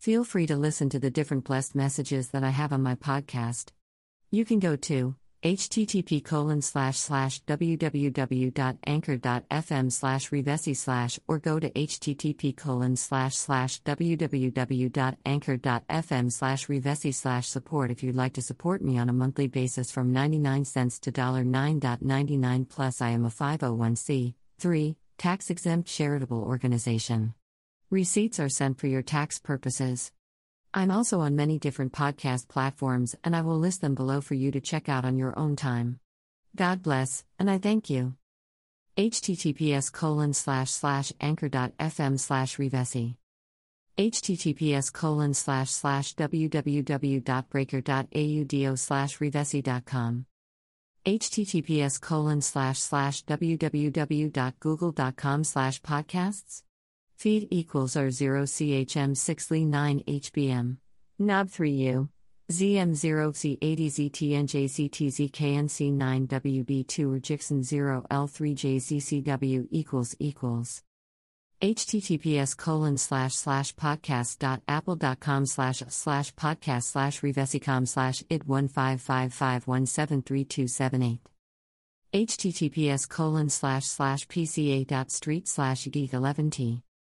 Feel free to listen to the different blessed messages that I have on my podcast. You can go to http colon slash slash www.anchor.fm slash revesi slash or go to http colon slash slash www.anchor.fm slash revesi slash support if you'd like to support me on a monthly basis from 99 cents to $9.99 plus I am a 501c 3 tax exempt charitable organization. Receipts are sent for your tax purposes. I'm also on many different podcast platforms, and I will list them below for you to check out on your own time. God bless, and I thank you. https colon slash slash anchor.fm slash revesi https colon slash slash www.breaker.audio slash revesi.com https colon slash slash www.google.com slash podcasts Feed equals R0 CHM 6 Li 9 HBM. Knob 3U. ZM0 C80ZTNJZTZKNC 9 WB2 or Jixon 0 L3JZCW equals equals https colon slash slash podcast dot apple dot com slash slash podcast slash revesicom slash id one five five five one seven three two seven eight https colon slash slash pca dot street slash geek 11 t